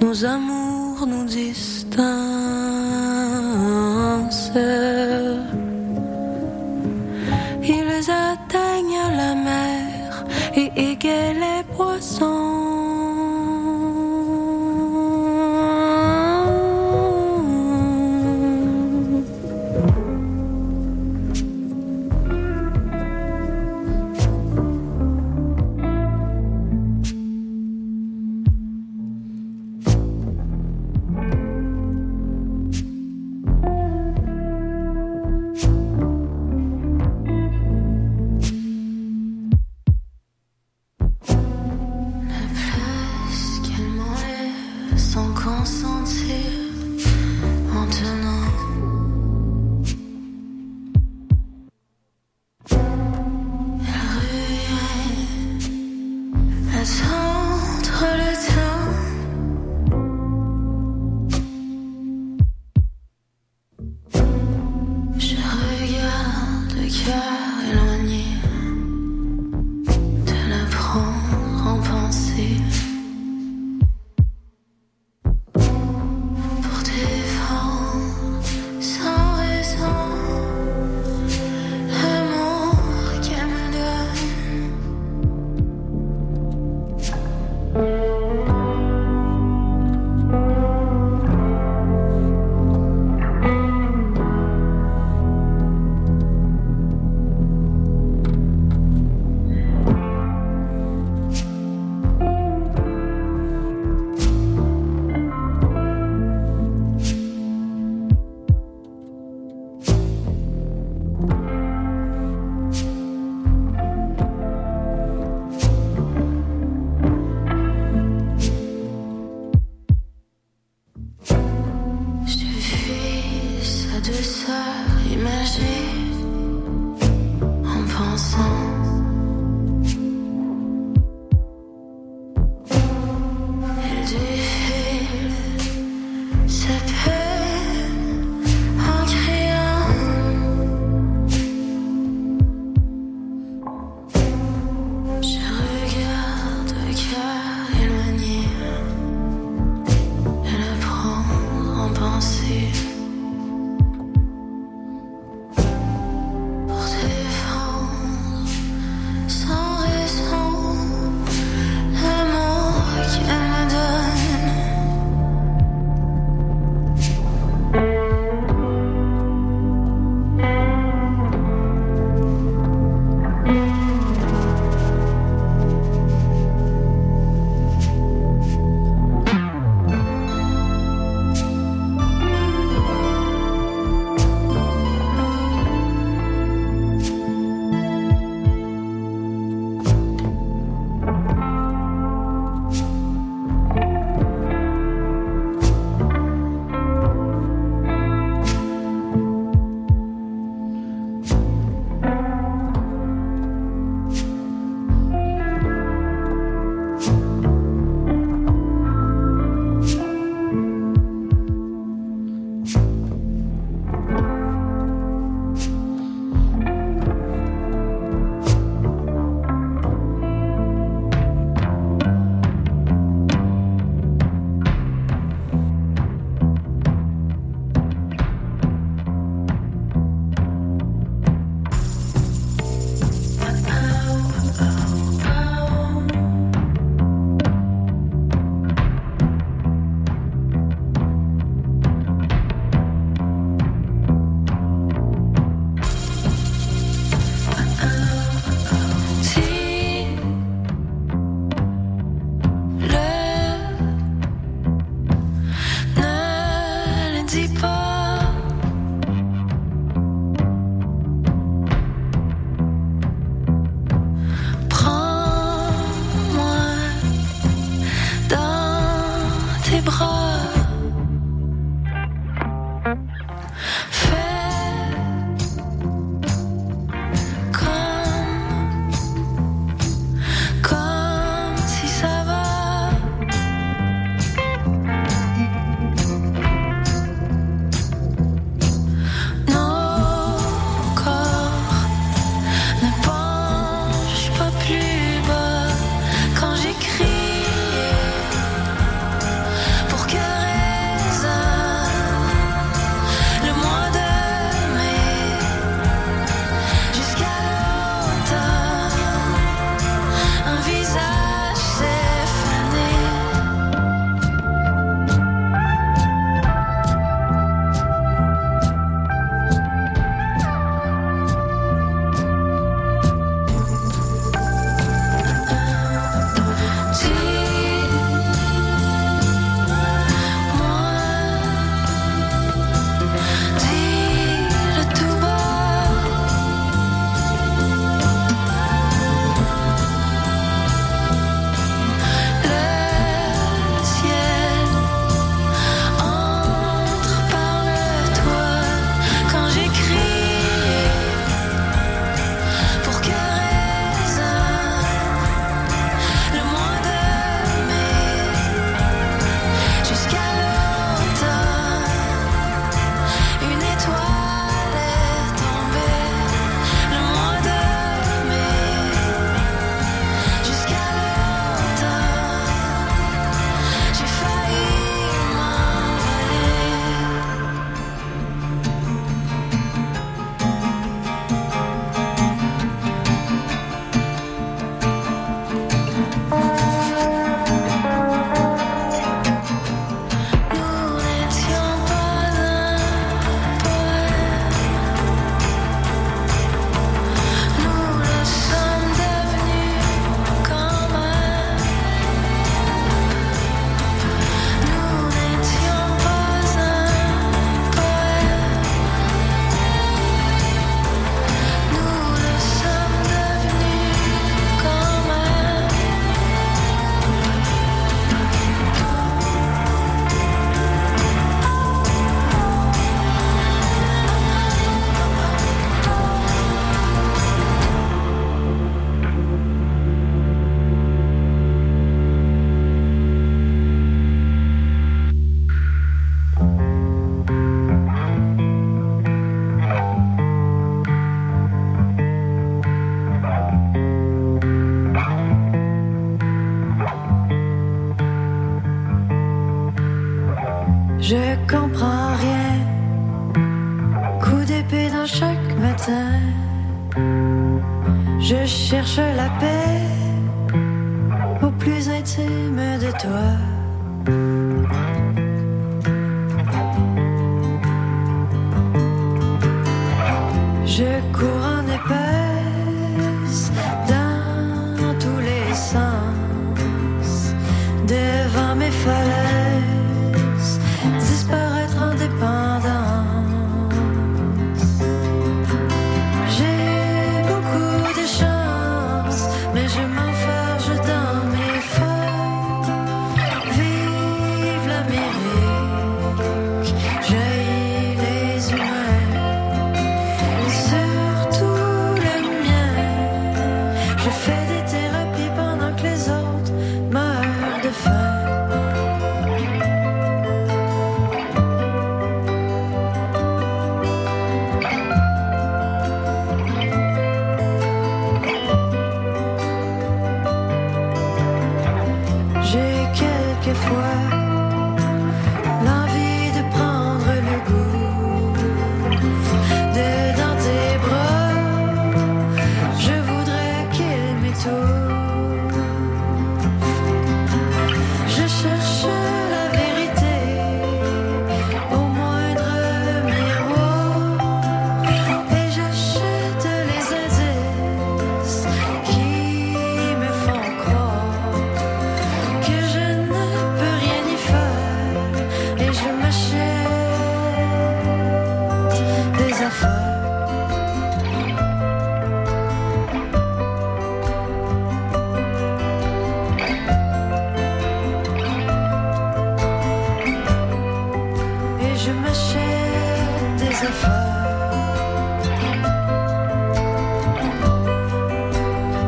nos amours nous distancent. Ils atteignent la mer et égaient les poissons. chaque matin. Je cherche la paix au plus intime de toi.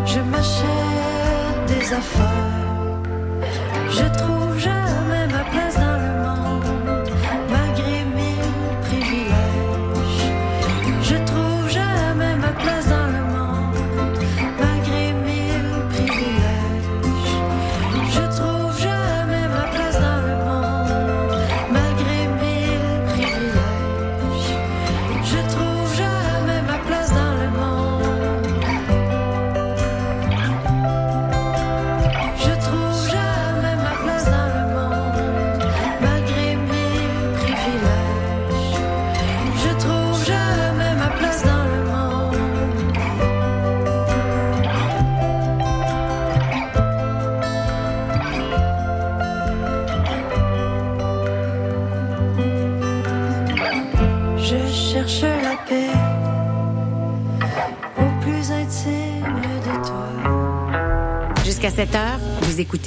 Je m'achète des affaires.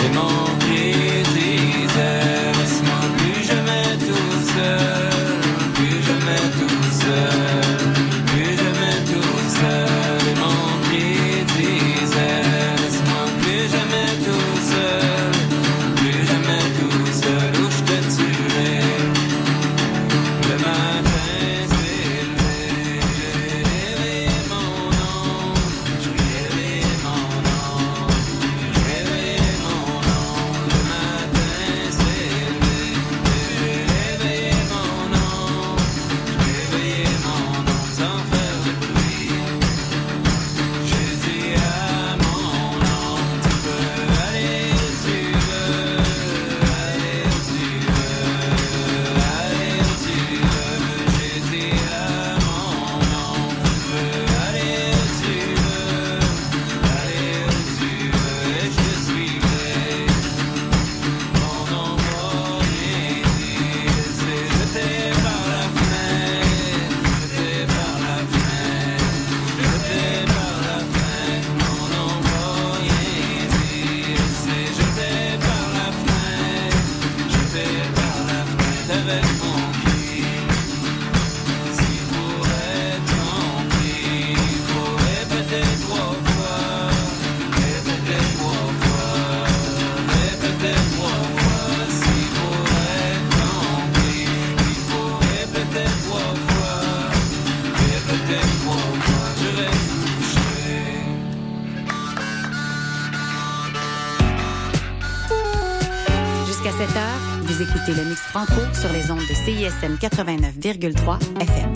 que no. CISM 89,3 FM.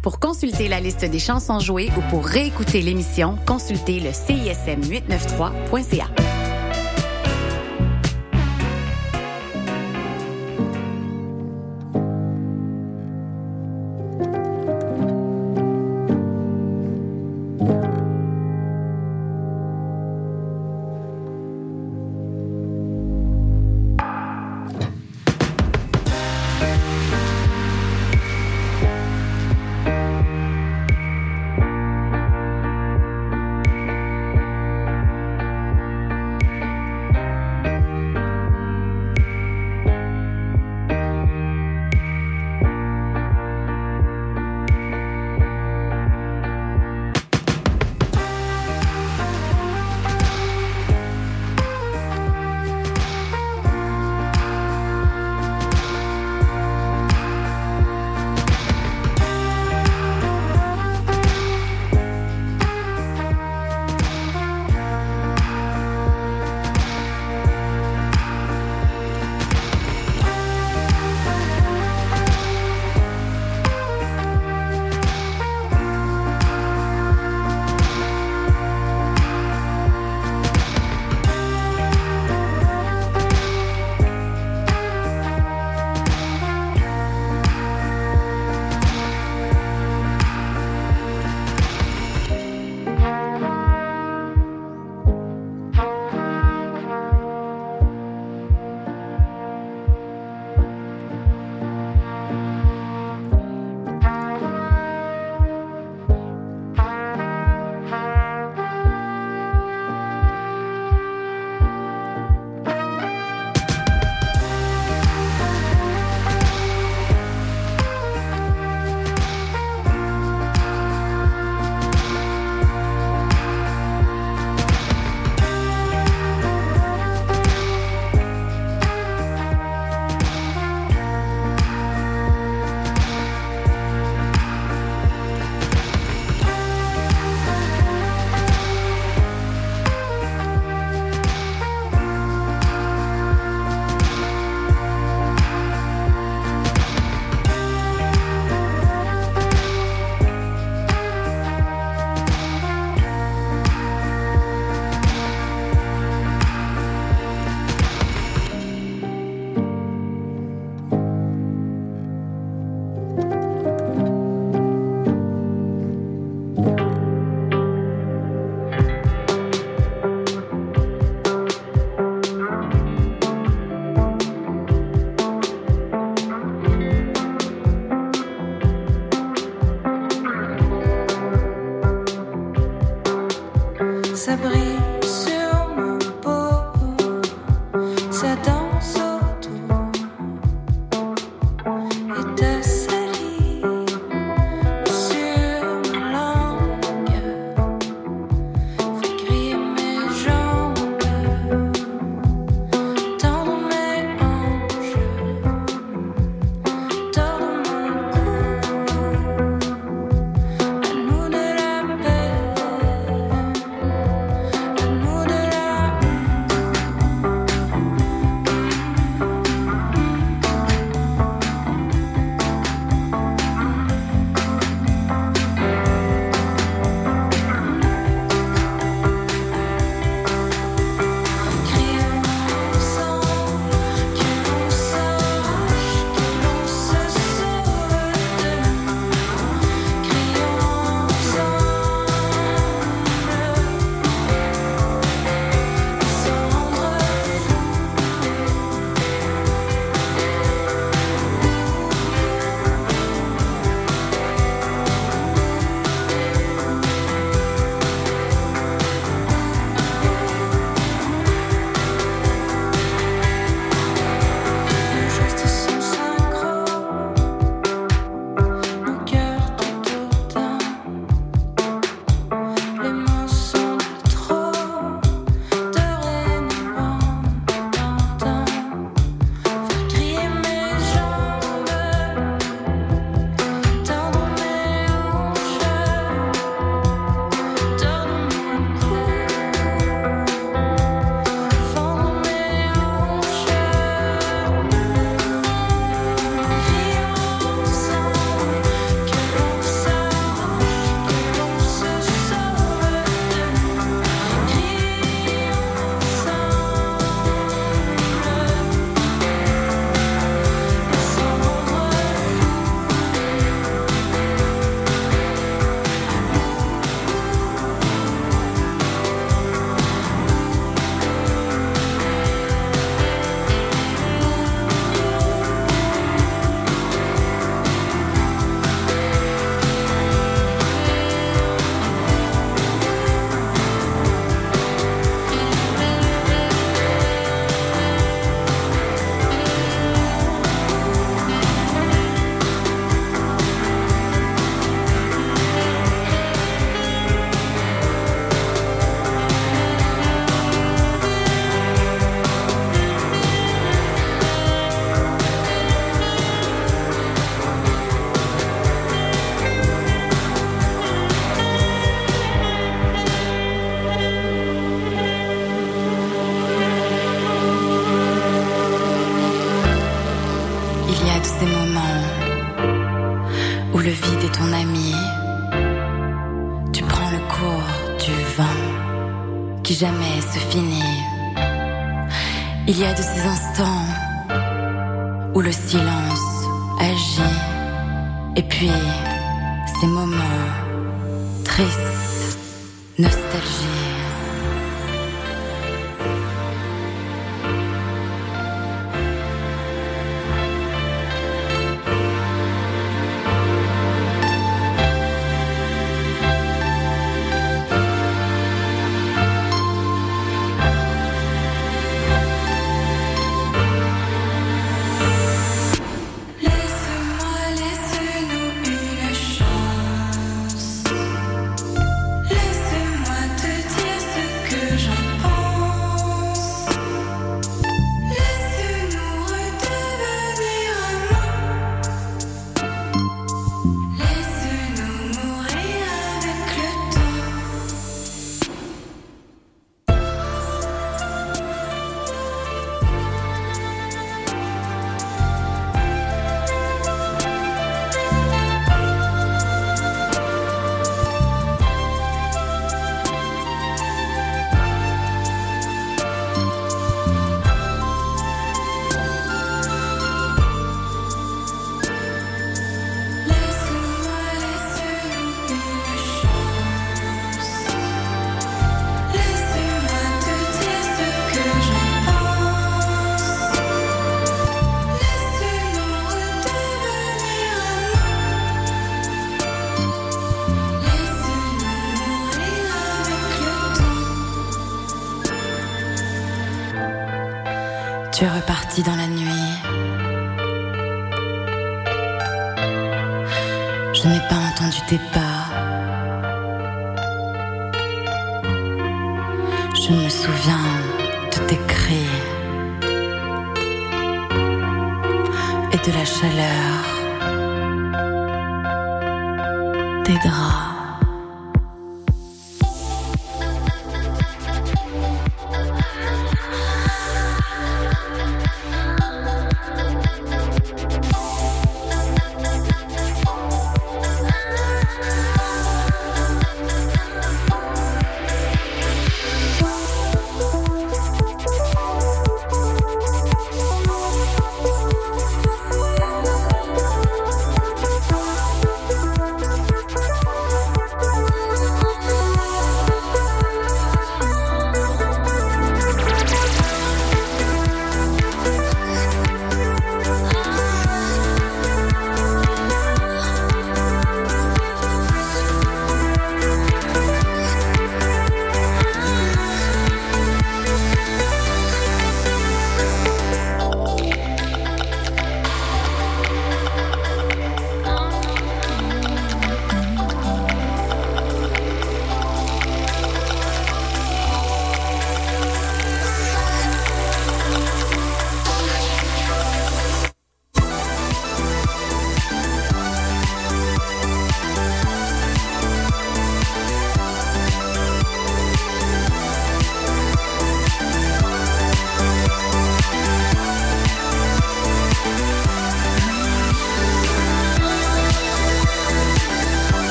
Pour consulter la liste des chansons jouées ou pour réécouter l'émission, consultez le CISM 893.ca.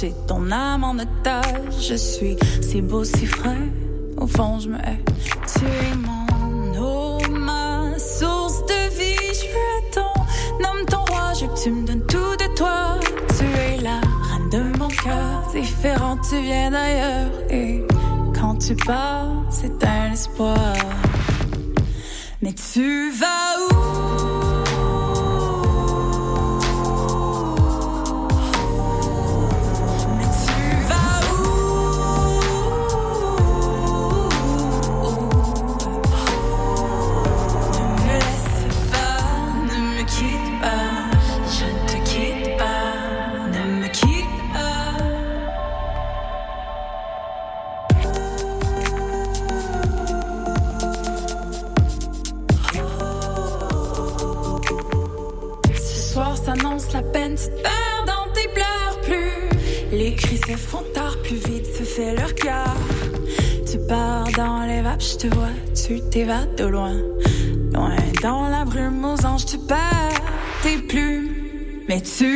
j'ai ton âme en otage. Je suis si beau, si frais, au fond je me hais. Tu es mon eau, ma source de vie. Je veux ton homme, ton roi, je veux que tu me donnes tout de toi. Tu es la reine de mon cœur, différent, tu viens d'ailleurs. Et quand tu pars, c'est un espoir. Mais tu vas de loin. Loin dans la brume aux anges, tu perds tes plumes. Mais tu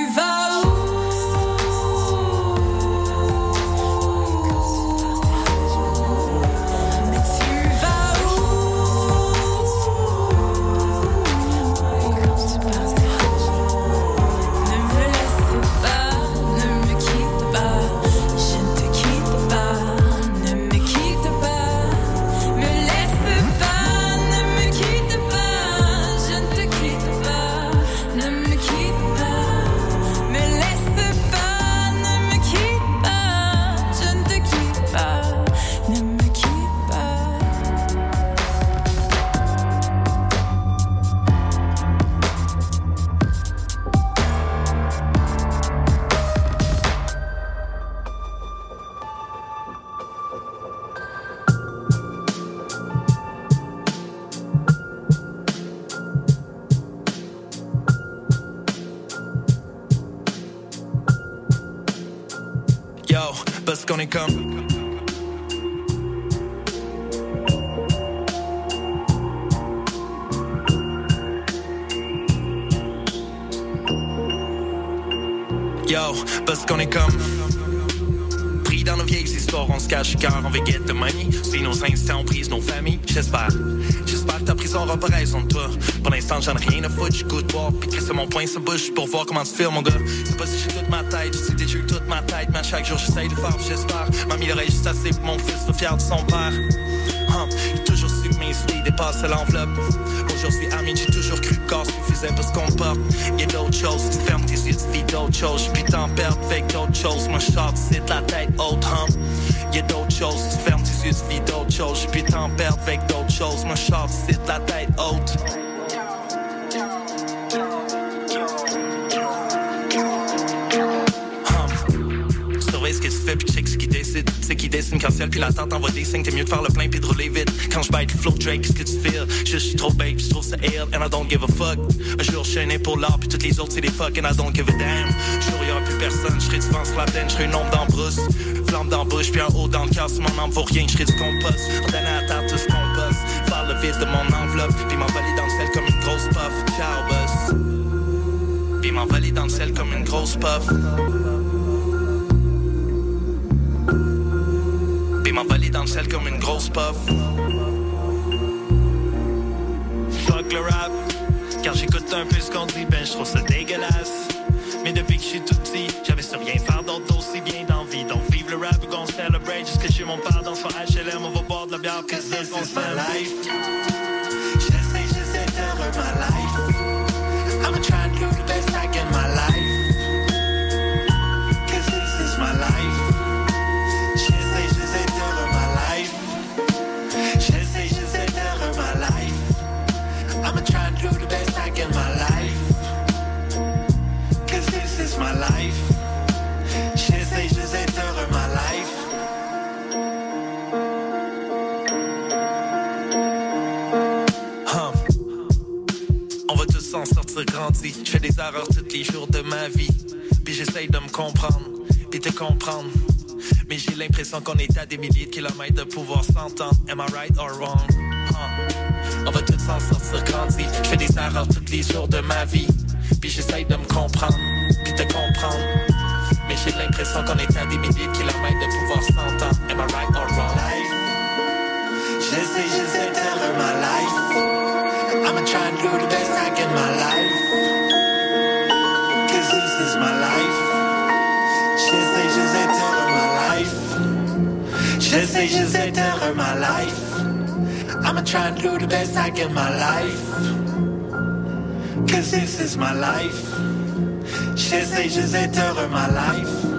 Mais C'est mon sa pour voir comment tu fais, mon gars. C'est pas si j'ai toute ma tête, je sais déjà eu toute ma tête, mais à chaque jour j'essaye de faire, j'espère. Mamie l'oreille juste assez pour mon fils soit fier de son père. Hum, j'ai toujours su que mes souliers dépassaient l'enveloppe. Aujourd'hui, ami, j'ai toujours cru que le corps suffisait pour ce qu'on porte. Y'a d'autres choses, tu fermes tes yeux, tu vis d'autres choses. Puis t'en perds avec d'autres choses. Je sors d'ici de la tête haute, hum. Y'a d'autres choses, tu fermes tes yeux, tu vis d'autres choses. Puis t'en perds avec d'autres choses. Je sors d'ici de la tête haute. C'est qui dessine quand ciel puis la tente envoie des signes. T'es mieux de faire le plein puis de rouler vite. Quand je bite flow Drake, qu'est-ce que tu feel? Je suis trop puis je trouve ça ill and I don't give a fuck. Un jour je pour l'art puis toutes les autres c'est des fuck and I don't give a damn. Jour y'aura plus personne, je serai du vent la plaine, je serai une ombre dans brousse. Flamme dans bouche puis un haut dans le cœur, si mon âme vaut rien, je serai du compost. Ordonné à terre tout ce qu'on bosse. Faire le vide de mon enveloppe puis m'envoler dans le ciel comme une grosse puff. Ciao boss. Puis m'envoler dans le ciel comme une grosse puff. Comme une grosse puff. Fuck le rap. Quand j'écoute un peu ce qu'on dit, ben je trouve ça dégueulasse. Mais depuis que je suis tout petit, j'avais sur rien faire d'autre aussi bien d'envie. Donc vive le rap, qu'on celebrate jusque chez mon père dans son HLM. On va boire de la bière, cause this is my life. J'essaie, j'essaie de my life. Grandi. Je fais des erreurs tous les jours de ma vie. Puis j'essaye de me comprendre, puis te comprendre. Mais j'ai l'impression qu'on est à des milliers de kilomètres de pouvoir s'entendre. Am I right or wrong? On va tous s'en sortir grandi. Je fais des erreurs tous les jours de ma vie. Puis j'essaye de me comprendre, puis te comprendre. Mais j'ai l'impression qu'on est à des milliers de kilomètres de pouvoir s'entendre. Am I right or wrong? J'essaie, j'essaie de heureux my life. I'ma try and do the best I can my life. My life. I'ma try and do the best I can my life. Cause this is my life. J'essaie, j'essaie de heureux my life.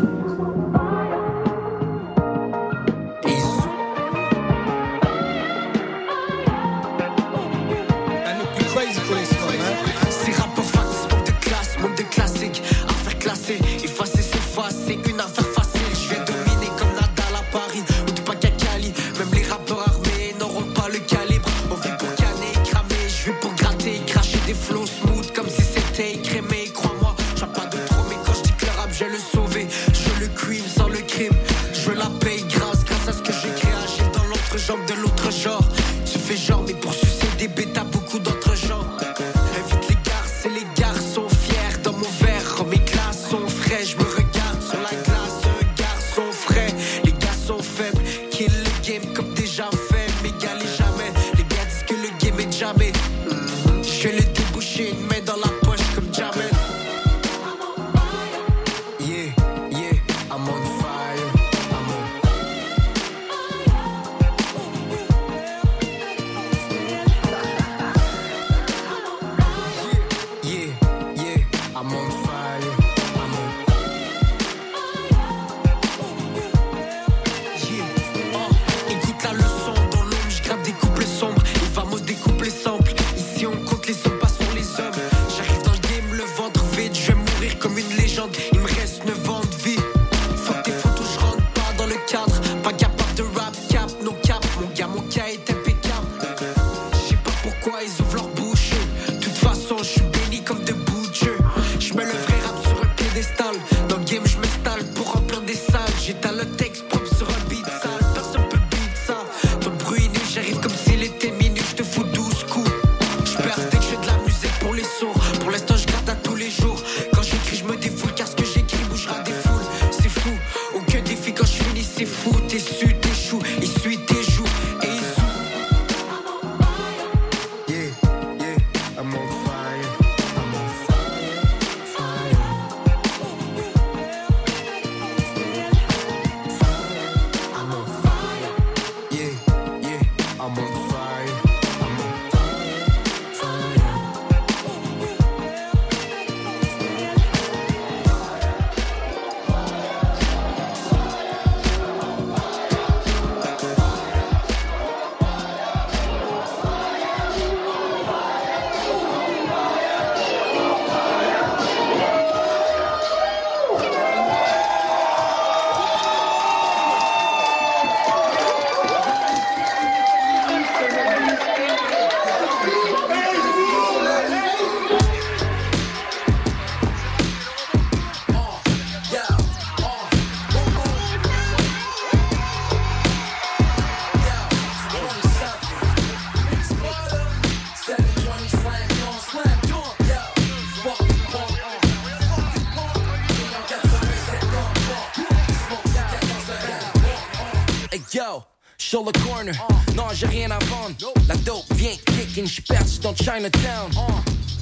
Hey yo, sur le corner. Non, j'ai rien à vendre. La dope vient kicking, j'suis perdu dans Chinatown.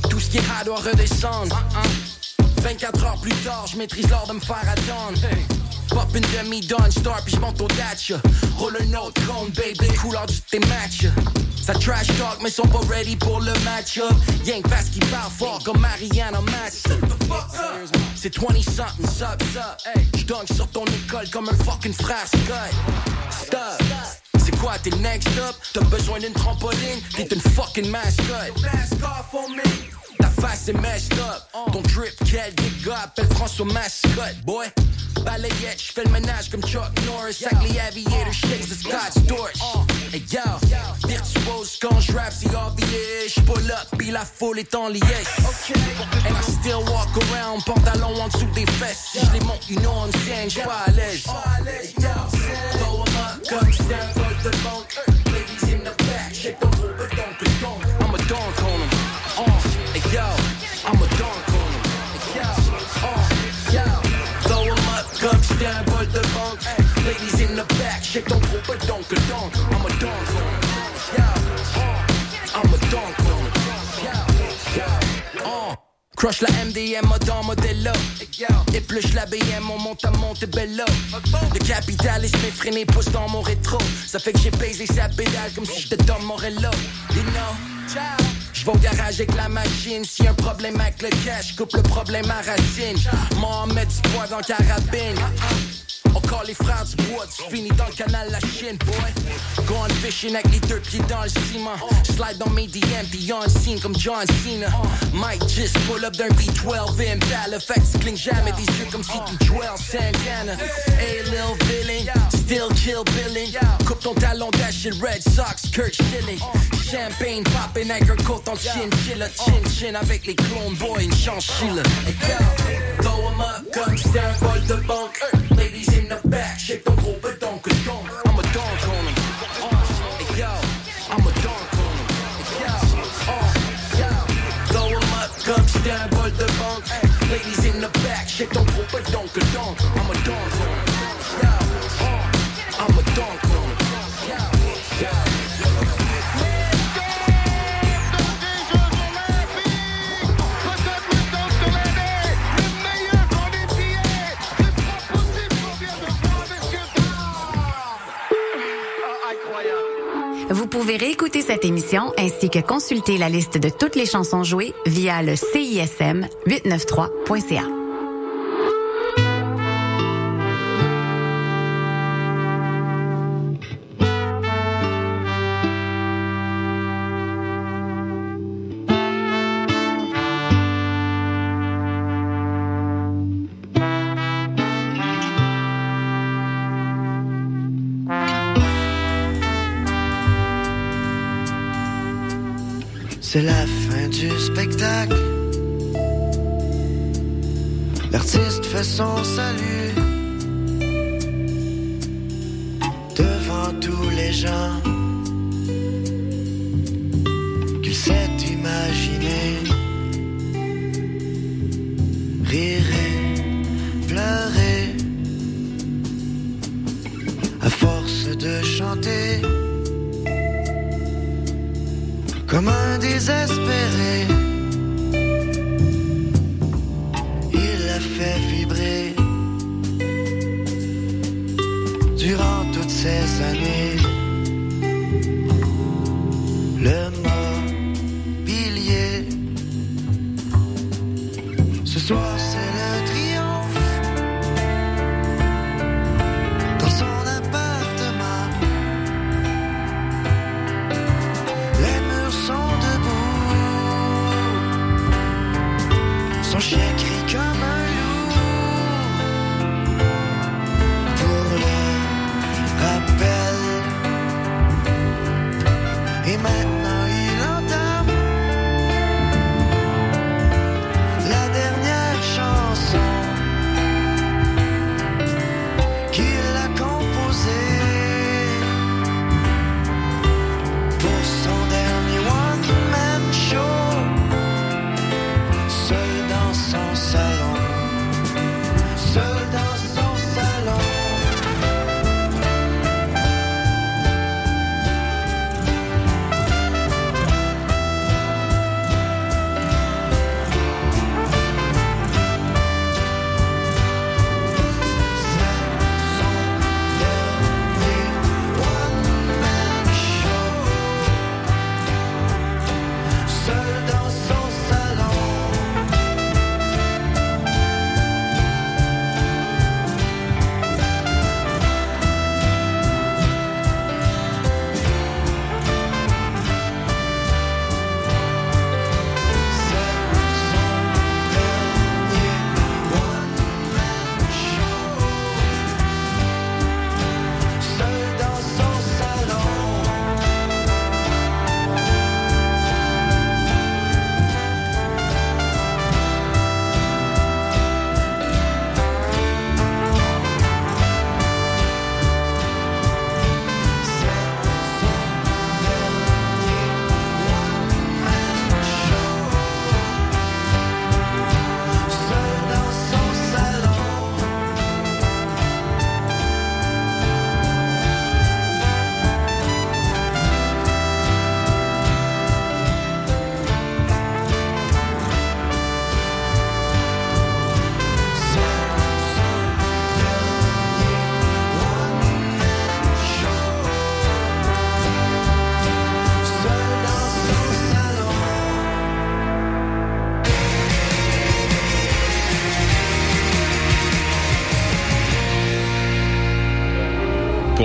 Tout ce qui est hard doit redescendre. 24 heures plus tard, je maîtrise l'art de me faire attendre. Pop une demi-donne, star, puis j'monte au un cone, baby, couleur du tes match. Ça trash talk, mais sont pas ready pour le match-up. Gang parce qu'ils parlent fort comme Mariana. C'est 20 something, sup. Hey, j'dunk sur ton école comme un fucking frère Scott. Stop. C'est quoi, t'es next up? T'as besoin d'une trampoline? T'es une fucking mascotte. Face est messed up. Ton drip, quel dégât. Appelle François mascotte, boy. Balayette, j'fais le ménage comme Chuck Norris. Avec les aviators, shakes de Scott Storch. Hey yo, virtuose quand j'rap, c'est obvious. J'pull up, pis la foule est en liesse. And I still walk around, pantalon en dessous des fesses. Si j'les monte une on scène, j'suis pas à l'aise. Throw 'em up comme j'étais un de banque. Yo, I'm a dunk on. Hey yo, uh, yo. Throw 'em up comme un bol de banque. Ladies in the back, shake ton gros bedon que donc. I'm a dunk on 'em. Yo, uh, I'm a on 'em. Yo, uh. Crush la MDM, dans Et plus la BM, on monte à Montebello. Le capitalisme effréné pousse dans mon rétro. Ça fait que j'ai baisé sa pédale comme si j'étais Tom Morello. You know, J'vais au garage avec la machine. Si un problème avec le cash, coupe le problème à racine. Mohamed du poids dans carabine. Encore les frères du bois, finis dans le canal la Chine, boy. Gone fishing avec les deux pieds dans le ciment. Slide dans mes DM, puis on scene comme John Cena. Might just pull up d'un V12 Impala. Fait que tu clignes jamais des yeux comme si tu Santana. Hey, Lil Villain, still kill billing. Coupe ton talon dash le Red Sox, Kurt Schilling. Champagne popping avec un coton chinchilla. Chin chin avec les clones boys, une chinchilla. Hey, throw 'em up comme c'était un bol back, shake ton gros bedon que donc. I'm a dunk on 'em. Uh, hey, yo, I'm a dunk on 'em. Hey, yo, uh, yo. Throw 'em up comme c'était un bol de banque. Ladies in the back, shake ton gros bedon que donc. I'm a dunk on 'em. Pouvez réécouter cette émission ainsi que consulter la liste de toutes les chansons jouées via le CISM 893.ca. C'est la fin du spectacle. L'artiste fait son salut devant tous les gens comme un désespéré. Il l'a fait vibrer durant toutes ces années.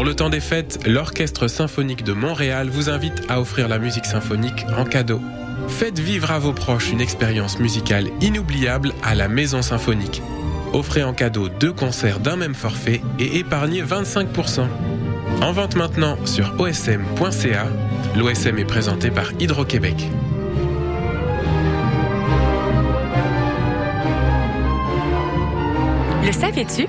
Pour le temps des fêtes, l'Orchestre symphonique de Montréal vous invite à offrir la musique symphonique en cadeau. Faites vivre à vos proches une expérience musicale inoubliable à la Maison Symphonique. Offrez en cadeau deux concerts d'un même forfait et épargnez 25%. En vente maintenant sur osm.ca. L'OSM est présenté par Hydro-Québec. Le savais-tu?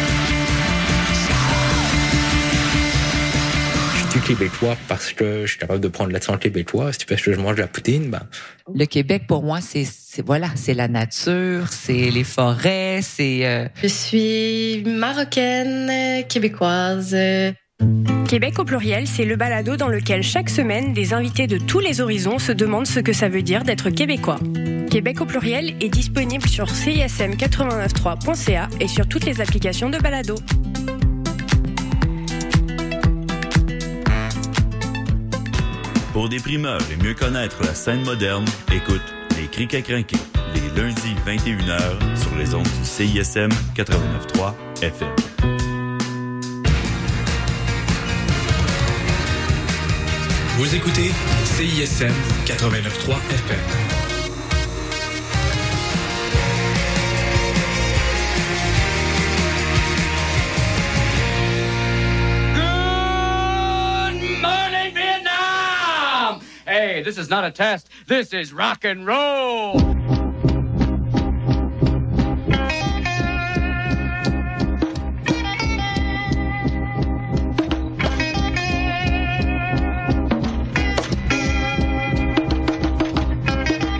Québécois parce que je suis capable de prendre l'accent québécois. Si parce que je mange de la poutine, ben. Le Québec, pour moi, c'est, voilà, c'est la nature, c'est les forêts, c'est. Euh... Je suis marocaine, québécoise. Québec au pluriel, c'est le balado dans lequel chaque semaine, des invités de tous les horizons se demandent ce que ça veut dire d'être québécois. Québec au pluriel est disponible sur cism893.ca et sur toutes les applications de balado. Pour des primeurs et mieux connaître la scène moderne, écoute Les Crics à crinquer, les lundis 21h sur les ondes du CISM 89.3 FM. Vous écoutez CISM 89.3 FM. Hey, this is not a test. This is rock and roll.